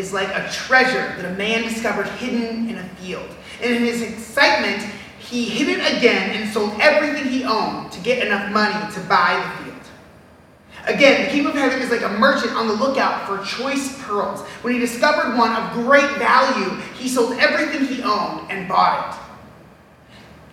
is like a treasure that a man discovered hidden in a field. And in his excitement, he hid it again and sold everything he owned to get enough money to buy the. Again, the kingdom of heaven is like a merchant on the lookout for choice pearls. When he discovered one of great value, he sold everything he owned and bought it.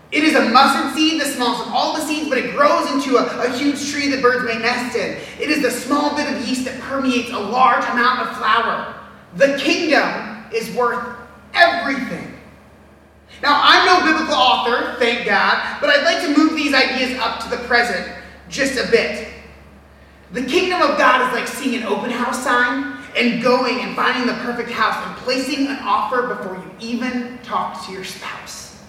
It is a mustard seed, the smallest of all the seeds, but it grows into a, a, huge tree that birds may nest in. It is the small bit of yeast that permeates a large amount of flour. The kingdom is worth everything. Now, I'm no biblical author, thank God, but I'd like to move these ideas up to the present just a bit. The kingdom of God is like seeing an open house sign and going and finding the perfect house and placing an offer before you even talk to your spouse.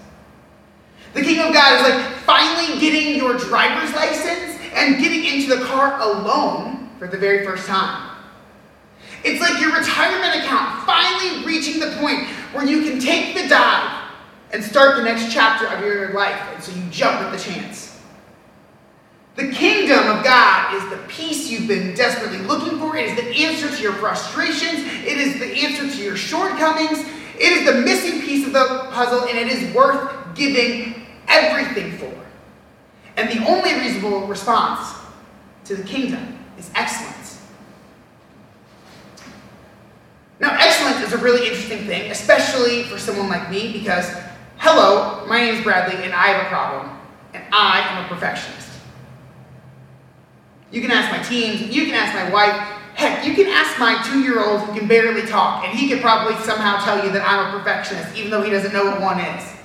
The kingdom of God is like finally getting your driver's license and getting into the car alone for the very first time. It's like your retirement account finally reaching the point where you can take the dive and start the next chapter of your life. And so you jump at the chance. The kingdom of God is the peace you've been desperately looking for. It is the answer to your frustrations. It is the answer to your shortcomings. It is the missing piece of the puzzle, and it is worth giving everything for. And the only reasonable response to the kingdom is excellence. Now, excellence is a really interesting thing, especially for someone like me, because, hello, my name is Bradley, and I have a problem, and I am a perfectionist. You can ask my teens, you can ask my wife, heck, you can ask my two year old who can barely talk, and he could probably somehow tell you that I'm a perfectionist, even though he doesn't know what one is.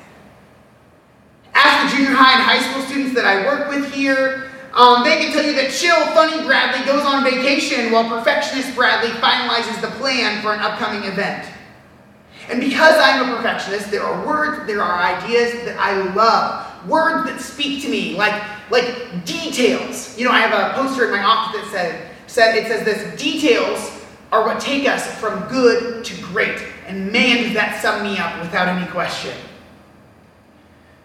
Ask the junior high and high school students that I work with here. Um, they can tell you that chill, funny Bradley goes on vacation while perfectionist Bradley finalizes the plan for an upcoming event. And because I'm a perfectionist, there are words, there are ideas that I love. Words that speak to me, like, like details. You know, I have a poster in my office that said, said it says this details are what take us from good to great. And man, does that sum me up without any question.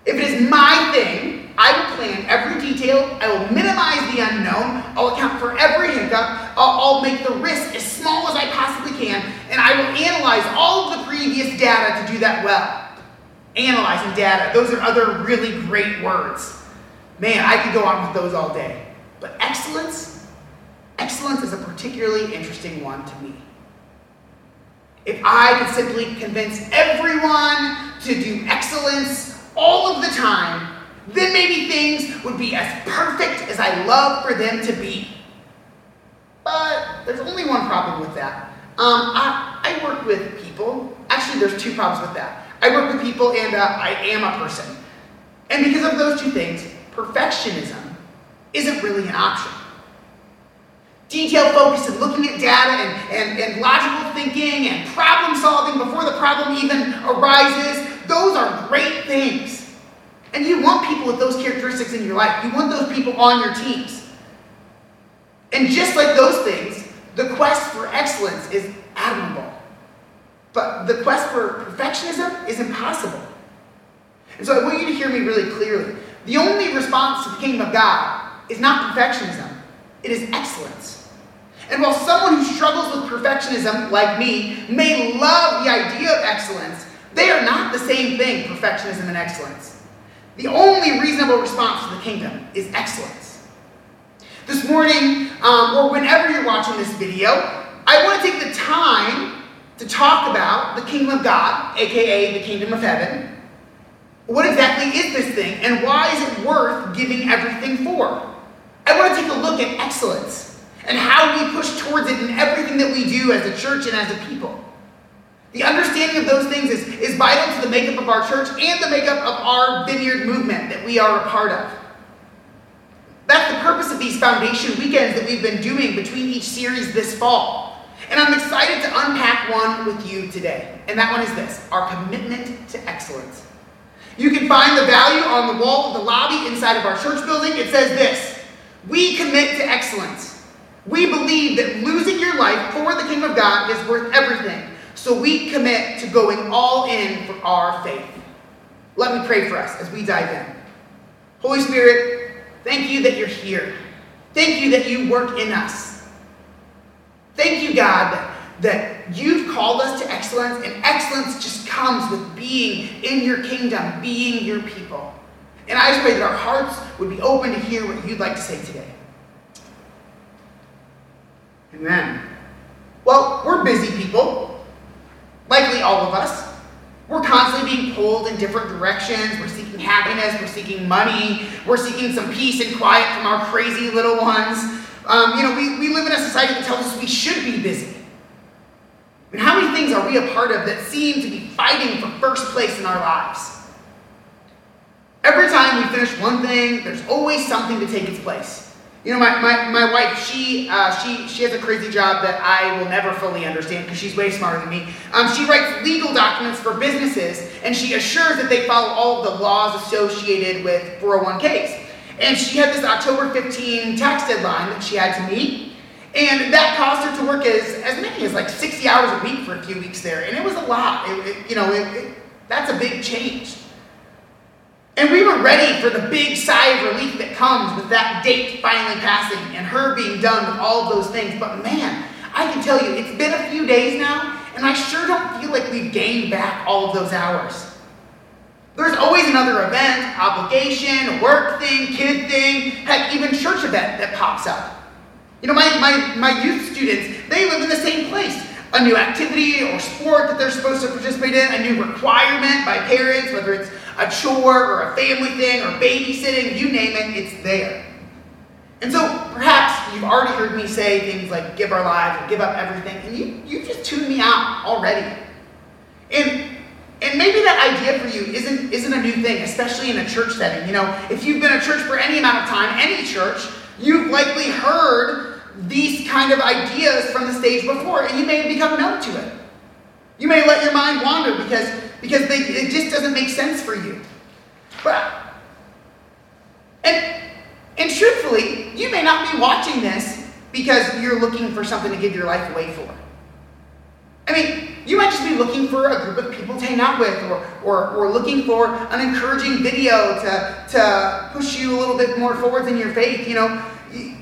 If it is my thing, I will plan every detail. I will minimize the unknown. I'll account for every hiccup. I'll, I'll, make the risk as small as I possibly can. And I will analyze all of the previous data to do that well. Analyzing data. Those are other really great words. Man, I could go on with those all day. But excellence, excellence is a particularly interesting one to me. If I could simply convince everyone to do excellence all of the time, then maybe things would be as perfect as I love for them to be. But there's only one problem with that. Um, I, I work with people. Actually, there's two problems with that. I work with people and uh, I am a person. And because of those two things, perfectionism isn't really an option. Detail focus and looking at data and, and, and logical thinking and problem solving before the problem even arises, those are great things. And you want people with those characteristics in your life. You want those people on your teams. And just like those things, the quest for excellence is admirable. But the quest for perfectionism is impossible. And so I want you to hear me really clearly. The only response to the kingdom of God is not perfectionism, it is excellence. And while someone who struggles with perfectionism, like me, may love the idea of excellence, they are not the same thing, perfectionism and excellence. The only reasonable response to the kingdom is excellence. This morning, um, or whenever you're watching this video, I want to take the time to talk about the kingdom of God, aka the kingdom of heaven. What exactly is this thing, and why is it worth giving everything for? I want to take a look at excellence and how we push towards it in everything that we do as a church and as a people. The understanding of those things is, is vital to the makeup of our church and the makeup of our vineyard movement that we are a part of. That's the purpose of these foundation weekends that we've been doing between each series this fall. And I'm excited to unpack one with you today. And that one is this our commitment to excellence. You can find the value on the wall of the lobby inside of our church building. It says this We commit to excellence. We believe that losing your life for the kingdom of God is worth everything. So we commit to going all in for our faith. Let me pray for us as we dive in. Holy Spirit, thank you that you're here. Thank you that you work in us. Thank you, God, that, you've called us to excellence, and excellence just comes with being in your kingdom, being your people. And I just pray that our hearts would be open to hear what you'd like to say today. Amen. Well, we're busy people, likely all of us. We're constantly being pulled in different directions. We're seeking happiness, we're seeking money, we're seeking some peace and quiet from our crazy little ones. Um, you know, we, we live in a society that tells us we should be busy. And how many things are we a part of that seem to be fighting for first place in our lives? Every time we finish one thing, there's always something to take its place. You know, my, my, my wife, she, uh, she, she has a crazy job that I will never fully understand because she's way smarter than me. Um, she writes legal documents for businesses and she assures that they follow all of the laws associated with 401ks. And she had this October 15 tax deadline that she had to meet. And that caused her to work as, as many as like 60 hours a week for a few weeks there. And it was a lot. It, it, you know, it, that's a big change. Ready for the big sigh of relief that comes with that date finally passing and her being done with all of those things. But man, I can tell you, it's been a few days now, and I sure don't feel like we've gained back all of those hours. There's always another event, obligation, work thing, kid thing, heck, even church event that pops up. You know, my, my, my youth students, they live in the same place. A new activity or sport that they're supposed to participate in, a new requirement by parents, whether it's a chore or a family thing or babysitting, you name it, it's there. And so perhaps you've already heard me say things like give our lives or give up everything, and you, you just tuned me out already. And and maybe that idea for you isn't, isn't a new thing, especially in a church setting. You know, if you've been a church for any amount of time, any church, you've likely heard these kind of ideas from the stage before, and you may have become numb to it. You may let your mind wander because because they, it just doesn't make sense for you. But, and, and truthfully, you may not be watching this because you're looking for something to give your life away for. I mean, you might just be looking for a group of people to hang out with or, or, or looking for an encouraging video to, to push you a little bit more forward in your faith. You know, you,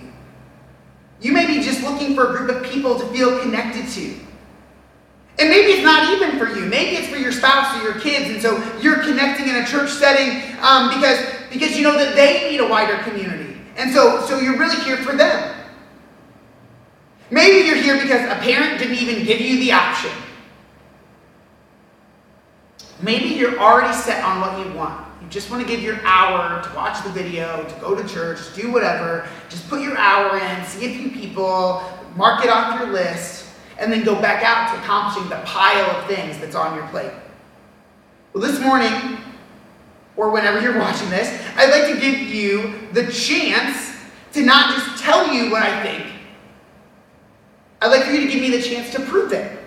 you may be just looking for a group of people to feel connected to. And maybe it's not even for you. Maybe it's for your spouse or your kids, and so you're connecting in a church setting um, because because you know that they need a wider community, and so so you're really here for them. Maybe you're here because a parent didn't even give you the option. Maybe you're already set on what you want. You just want to give your hour to watch the video, to go to church, do whatever. Just put your hour in, see a few people, mark it off your list and then go back out to accomplishing the pile of things that's on your plate. Well, this morning, or whenever you're watching this, I'd like to give you the chance to not just tell you what I think. I'd like for you to give me the chance to prove it.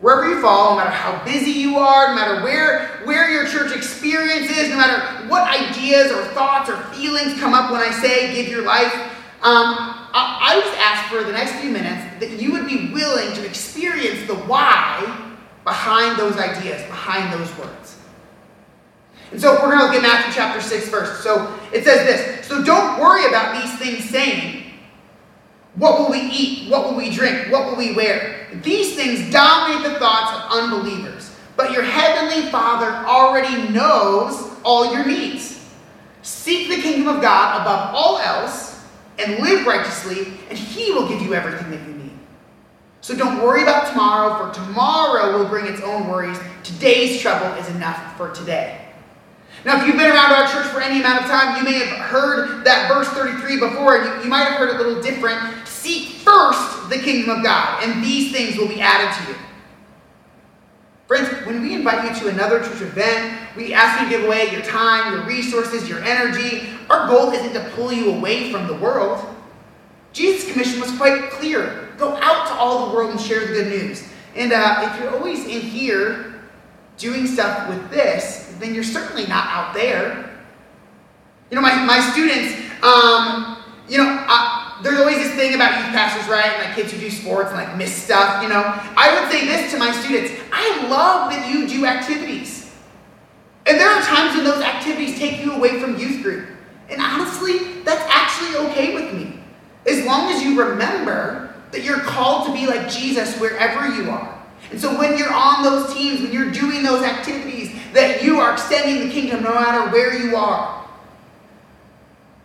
Wherever you fall, no matter how busy you are, no matter where, where your church experience is, no matter what ideas or thoughts or feelings come up when I say give your life, um, I, I just ask for the next few minutes that you would be willing to experience the why behind those ideas, behind those words. And so we're going to look at Matthew chapter 6 first. So it says this So don't worry about these things saying, What will we eat? What will we drink? What will we wear? These things dominate the thoughts of unbelievers. But your heavenly Father already knows all your needs. Seek the kingdom of God above all else and live righteously, and He will give you everything that you need. So don't worry about tomorrow, for tomorrow will bring its own worries. Today's trouble is enough for today. Now, if you've been around our church for any amount of time, you may have heard that verse 33 before. You, you might have heard it a little different. Seek first the kingdom of God, and these things will be added to you. When we invite you to another church event, we ask you to give away your time, your resources, your energy. Our goal isn't to pull you away from the world. Jesus' commission was quite clear go out to all the world and share the good news. And uh, if you're always in here doing stuff with this, then you're certainly not out there. You know, my, my students, um, you know, uh, there's always this thing about youth pastors, right? And like kids who do sports and like miss stuff, you know. I would say this to my students I love that you do activities. And there are times when those activities take you away from youth group. And honestly, that's actually okay with me. As long as you remember that you're called to be like Jesus wherever you are. And so when you're on those teams, when you're doing those activities, that you are extending the kingdom no matter where you are.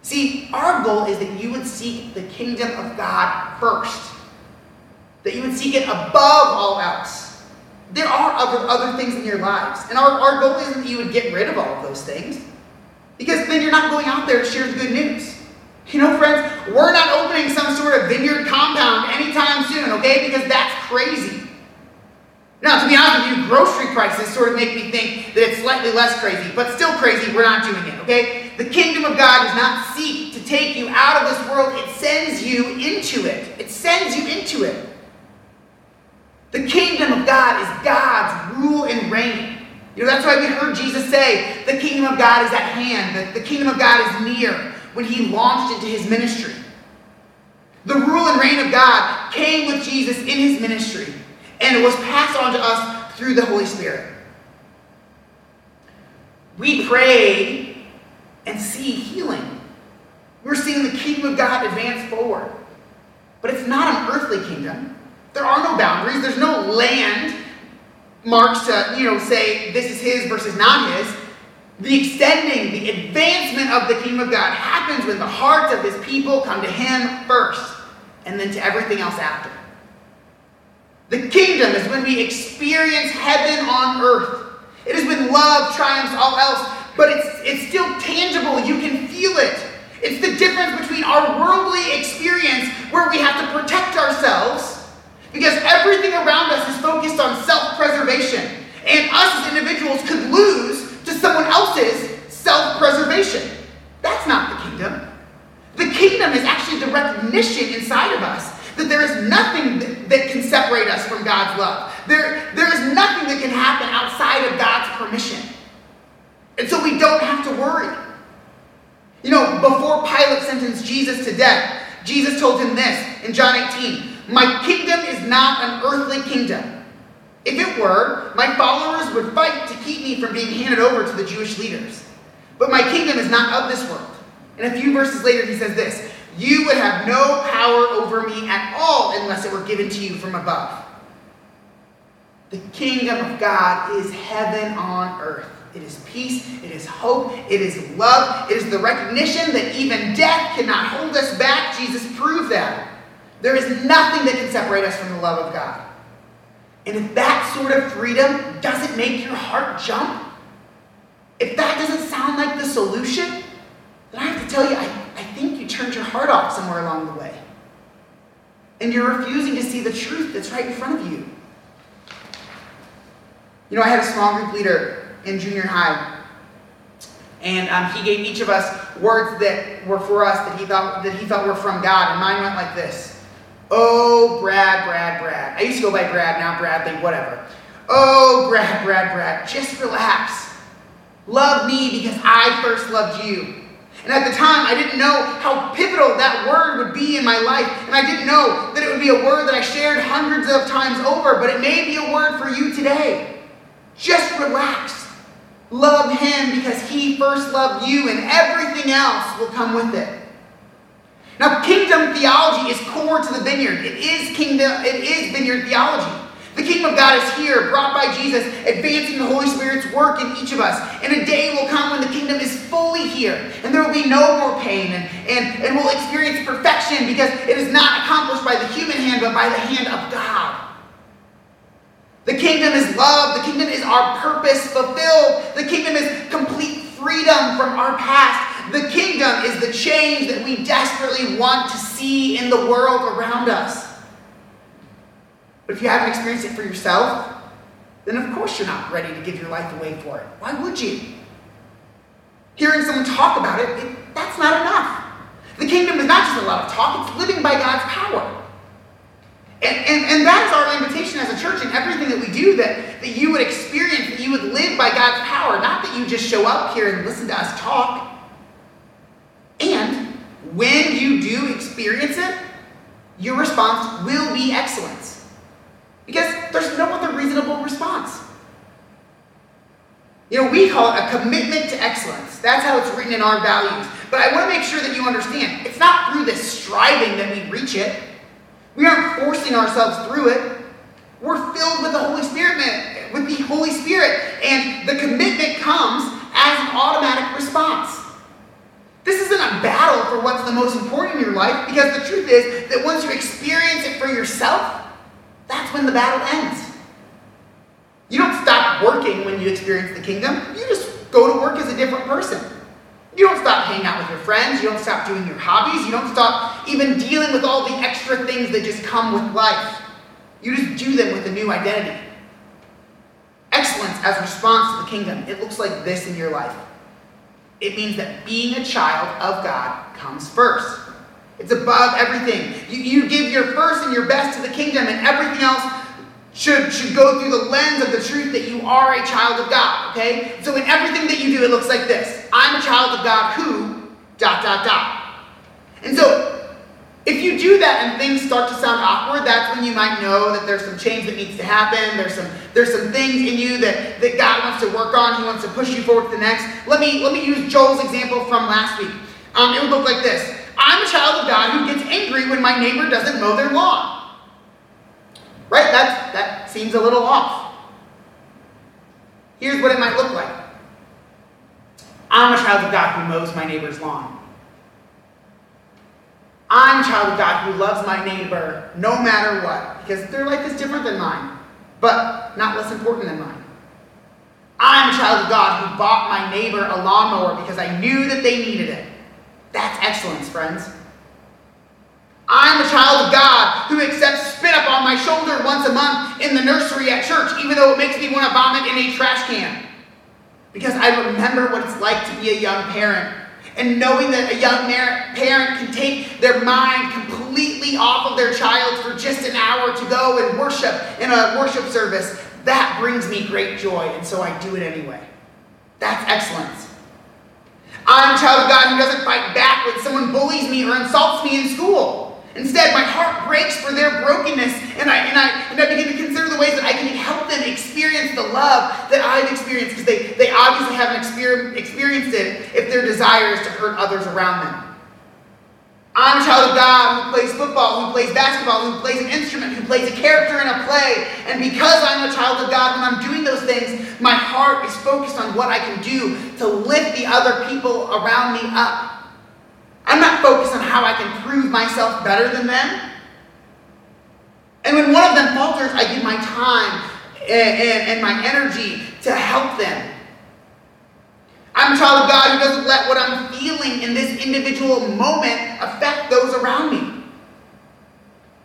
See, our goal is that you would seek the kingdom of God first, that you would seek it above all else. There are other, other things in your lives, and our, our goal isn't that you would get rid of all of those things, because then you're not going out there to share the good news. You know, friends, we're not opening some sort of vineyard compound anytime soon, okay? Because that's crazy. Now, to be honest with you, grocery prices sort of make me think that it's slightly less crazy, but still crazy, we're not doing it, okay? The kingdom of God does not seek to take you out of this world, it sends you into it. It sends you into it. The kingdom of God is God's rule and reign. You know, that's why we heard Jesus say, the kingdom of God is at hand, that the kingdom of God is near when he launched into his ministry. The rule and reign of God came with Jesus in his ministry, and it was passed on to us through the Holy Spirit. We pray and see healing. We're seeing the kingdom of God advance forward. But it's not an earthly kingdom. There are no boundaries. There's no land marks to, you know, say this is his versus not his. The extending, the advancement of the kingdom of God happens when the hearts of his people come to him first and then to everything else after. The kingdom is when we experience heaven on earth. It is when love triumphs all else, but it's, it's still tangible. You can feel it. It's the difference between our worldly experience where we have to protect ourselves because everything around us is focused on self preservation. And us as individuals could lose to someone else's self preservation. That's not the kingdom. The kingdom is actually the recognition inside of us that there is nothing that, that, can separate us from God's love. There, there is nothing that can happen outside of God's permission. And so we don't have to worry. You know, before Pilate sentenced Jesus to death, Jesus told him this in John 18 My kingdom is not an earthly kingdom. If it were, my followers would fight to keep me from being handed over to the Jewish leaders. But my kingdom is not of this world. And a few verses later, he says this You would have no power over me at all unless it were given to you from above. The kingdom of God is heaven on earth. It is peace, it is hope, it is love, it is the recognition that even death cannot hold us back. Jesus proved that. There is nothing that can separate us from the love of God. And if that sort of freedom doesn't make your heart jump, if that doesn't sound like the solution, then I have to tell you, I, I think you turned your heart off somewhere along the way. And you're refusing to see the truth that's right in front of you. You know, I had a small group leader in junior high, and um, he gave each of us words that were for us that he thought that he felt were from God, and mine went like this: "Oh, Brad, Brad, Brad." I used to go by Brad, now Bradley, whatever. Oh, Brad, Brad, Brad, just relax. Love me because I first loved you. And at the time, I didn't know how pivotal that word would be in my life. And I didn't know that it would be a word that I shared hundreds of times over, but it may be a word for you today. Just relax. Love Him because He first loved you, and everything else will come with it. Now, kingdom theology is core to the vineyard. It is kingdom, it is vineyard theology. The kingdom of God is here, brought by Jesus, advancing the Holy Spirit's work in each of us. And a day will come when the kingdom is fully here, and there will be no more pain, and, and, and we'll experience perfection because it is not accomplished by the human hand, but by the hand of God. The kingdom is love. The kingdom is our purpose fulfilled. The kingdom is complete freedom from our past. The kingdom is the change that we desperately want to see in the world around us. But if you haven't experienced it for yourself, then of course you're not ready to give your life away for it. Why would you? Hearing someone talk about it, it that's not enough. The kingdom is not just a lot of talk, it's living by God's power. And, and, and that is our invitation as a church and everything that we do that, that you would experience, that you would live by God's power, not that you just show up here and listen to us talk. And when you do experience it, your response will be excellence. Because there's no other reasonable response. You know, we call it a commitment to excellence. That's how it's written in our values. But I want to make sure that you understand it's not through this striving that we reach it. We aren't forcing ourselves through it. We're filled with the Holy Spirit, with the Holy Spirit, and the commitment comes as an automatic response. This isn't a battle for what's the most important in your life because the truth is that once you experience it for yourself, that's when the battle ends. You don't stop working when you experience the kingdom, you just go to work as a different person. You don't stop hanging out with your friends, you don't stop doing your hobbies, you don't stop even dealing with all the extra things that just come with life. You just do them with a new identity. Excellence as response to the kingdom, it looks like this in your life. It means that being a child of God comes first. It's above everything. You, you give your first and your best to the kingdom, and everything else should, should go through the lens of the truth that you are a child of God, okay? So in everything that you do, it looks like this I'm a child of God who, dot, dot, dot. And so if you do that and things start to sound awkward, that's when you might know that there's some change that needs to happen. There's some there's some things in you that, that God wants to work on. He wants to push you forward to the next. Let me let me use Joel's example from last week. Um, it would look like this. I'm a child of God who gets angry when my neighbor doesn't mow their lawn. Right? That that seems a little off. Here's what it might look like. I'm a child of God who mows my neighbor's lawn. I'm a child of God who loves my neighbor no matter what, because their life is different than mine, but not less important than mine. I'm a child of God who bought my neighbor a lawnmower because I knew that they needed it. That's excellence, friends. I'm a child of God who accepts spit up on my shoulder once a month in the nursery at church, even though it makes me want to vomit in a trash can. Because I remember what it's like to be a young parent and knowing that a young parent can take their mind completely off of their child for just an hour to go and worship in a worship service, that brings me great joy, and so I do it anyway. That's excellence. I'm a child of God who doesn't fight back when someone bullies me or insults me in school. Instead, my heart breaks for their brokenness, and I, and, I, and I begin to consider the ways that I can help them experience the love that I've experienced, because they, they obviously haven't experienced it if their desire is to hurt others around them. I'm a child of God who plays football, who plays basketball, who plays an instrument, who plays a character in a play. And because I'm a child of God, when I'm doing those things, my heart is focused on what I can do to lift the other people around me up. I'm not focused on how I can prove myself better than them. And when one of them falters, I give my time and, and, and my energy to help them. I'm a child of God who doesn't let what I'm feeling in this individual moment affect those around me.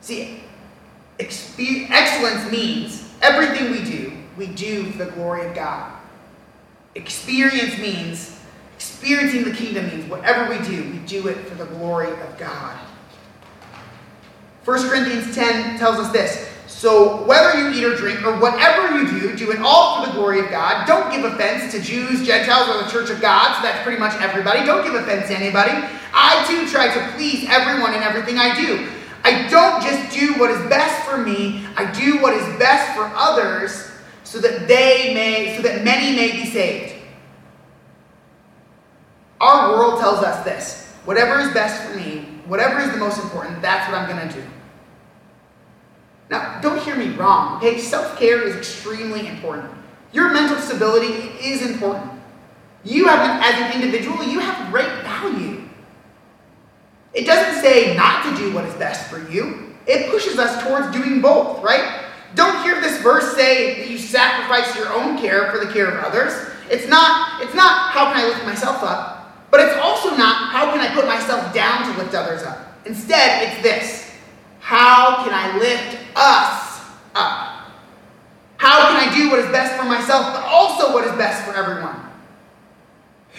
See, excellence means everything we do, we do for the glory of God. Experience means Experiencing the kingdom means whatever we do, we do it for the glory of God. 1 Corinthians 10 tells us this. So, whether you eat or drink or whatever you do, do it all for the glory of God. Don't give offense to Jews, Gentiles, or the church of God. So, that's pretty much everybody. Don't give offense to anybody. I too try to please everyone in everything I do. I don't just do what is best for me, I do what is best for others so that they may, so that many may be saved. Our world tells us this whatever is best for me, whatever is the most important, that's what I'm going to do. Now, don't hear me wrong, okay? Self care is extremely important. Your mental stability is important. You have, an, as an individual, you have great value. It doesn't say not to do what is best for you, it pushes us towards doing both, right? Don't hear this verse say that you sacrifice your own care for the care of others. It's not, it's not how can I lift myself up? But it's also not how can I put myself down to lift others up. Instead, it's this how can I lift us up? How can I do what is best for myself, but also what is best for everyone?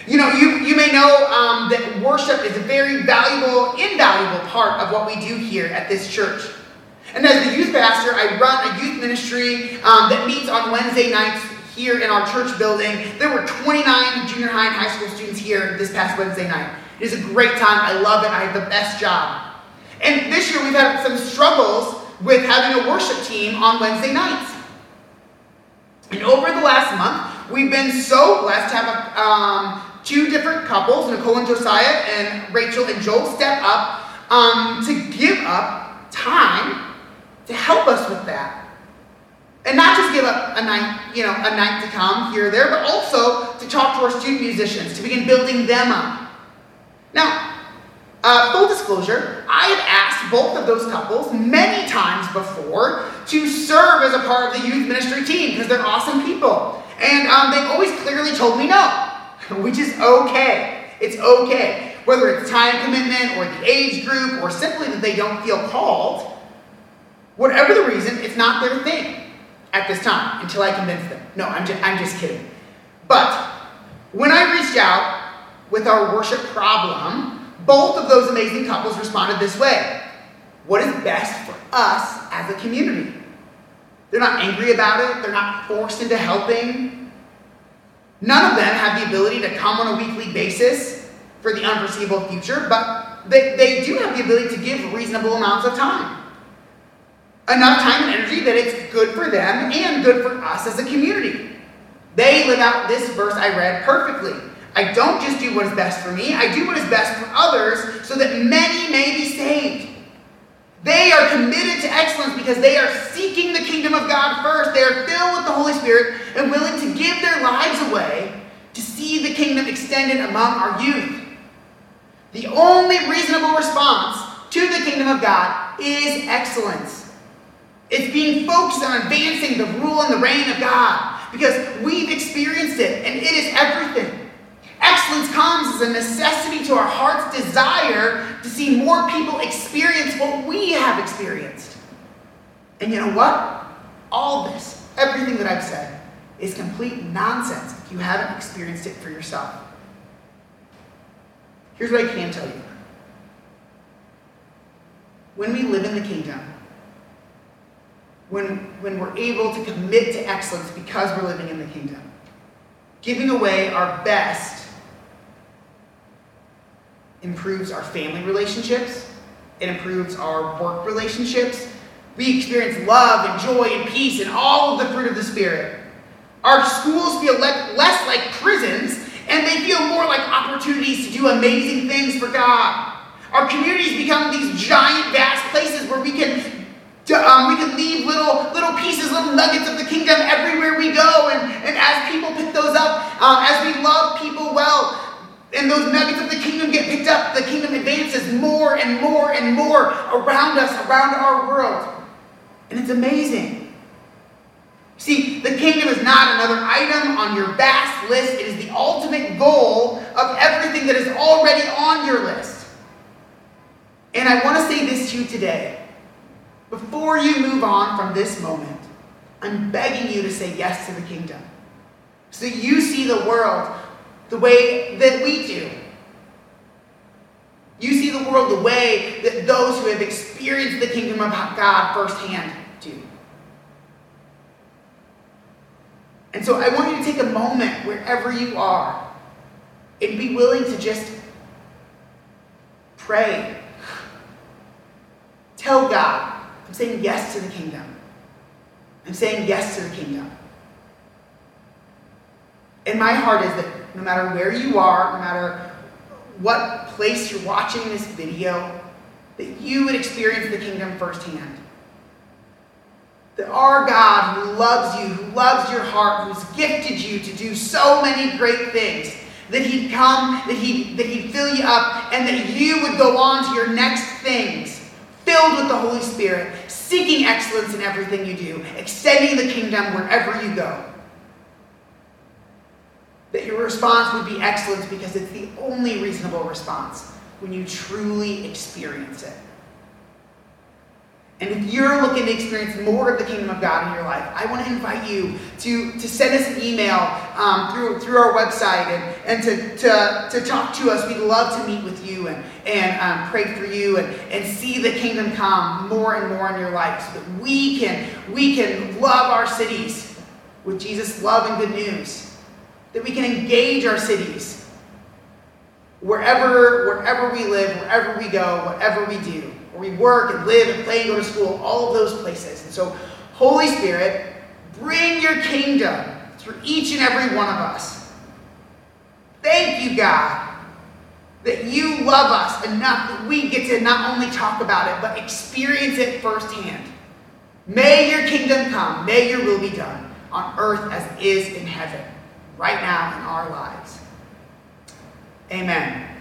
You know, you, you may know um, that worship is a very valuable, invaluable part of what we do here at this church. And as the youth pastor, I run a youth ministry um, that meets on Wednesday nights here in our church building. There were 29 junior high and high school students here this past Wednesday night. It is a great time. I love it. I have the best job. And this we've had some struggles with having a worship team on Wednesday nights. And over the last month, we've been so blessed to have um, two different couples, Nicole and Josiah, and Rachel and Joel, step up um, to give up time to help us with that. And not just give up a night, you know, a night to come here or there, but also to talk to our student musicians, to begin building them up. Now, uh, full disclosure, I have asked both of those couples many times before to serve as a part of the youth ministry team because they're awesome people. And um, they've always clearly told me no, which is okay. It's okay. Whether it's time commitment or the age group or simply that they don't feel called, whatever the reason, it's not their thing at this time until I convince them. No, I'm I'm just kidding. But when I reached out with our worship problem, both of those amazing couples responded this way What is best for us as a community? They're not angry about it, they're not forced into helping. None of them have the ability to come on a weekly basis for the unforeseeable future, but they, they do have the ability to give reasonable amounts of time enough time and energy that it's good for them and good for us as a community. They live out this verse I read perfectly. I don't just do what is best for me, I do what is best for others so that many may be saved. They are committed to excellence because they are seeking the kingdom of God first. They are filled with the Holy Spirit and willing to give their lives away to see the kingdom extended among our youth. The only reasonable response to the kingdom of God is excellence. It's being focused on advancing the rule and the reign of God because we've experienced it and it is everything. Excellence comes as a necessity to our heart's desire to see more people experience what we have experienced. And you know what? All this, everything that I've said, is complete nonsense if you haven't experienced it for yourself. Here's what I can tell you. When we live in the kingdom, when, when we're able to commit to excellence because we're living in the kingdom. Giving away our best improves our family relationships, it improves our work relationships. We experience love and joy and peace and all of the fruit of the Spirit. Our schools feel le- less like prisons and they feel more like opportunities to do amazing things for God. Our communities become these giant, vast places where we can um, we can leave little little pieces, little nuggets of the kingdom everywhere we go. And, and as people pick those up, um, as we love people well, and those nuggets of the kingdom get picked up, the kingdom advances more and more and more around us, around our world. And it's amazing. See, the kingdom is not another item on your vast list. It is the ultimate goal of everything that is already on your list. And I want to say this to you today. Before you move on from this moment, I'm begging you to say yes to the kingdom. So you see the world the way that we do. You see the world the way that those who have experienced the kingdom of God firsthand do. And so I want you to take a moment wherever you are and be willing to just pray. Tell God, I'm saying yes to the kingdom. I'm saying yes to the kingdom. And my heart is that no matter where you are, no matter what place you're watching this video, that you would experience the kingdom firsthand. That our God, who loves you, who loves your heart, who's gifted you to do so many great things, that He'd come, that He'd, that he'd fill you up, and that you would go on to your next things filled with the Holy Spirit, seeking excellence in everything you do, extending the kingdom wherever you go. That your response would be excellence because it's the only reasonable response when you truly experience it. And if you're looking to experience more of the kingdom of God in your life, I want to invite you to, to send us an email um, through, through our website and, and to, to, to talk to us. We'd love to meet with you and, and um, pray for you and, and see the kingdom come more and more in your life so that we can, we can love our cities with Jesus' love and good news. That we can engage our cities wherever, wherever we live, wherever we go, whatever we do where we work and live and play and go to school, all of those places. And so, Holy Spirit, bring your kingdom through each and every one of us. Thank you, God, that you love us enough that we get to not only talk about it, but experience it firsthand. May your kingdom come, may your will be done on earth as it is in heaven, right now in our lives. Amen.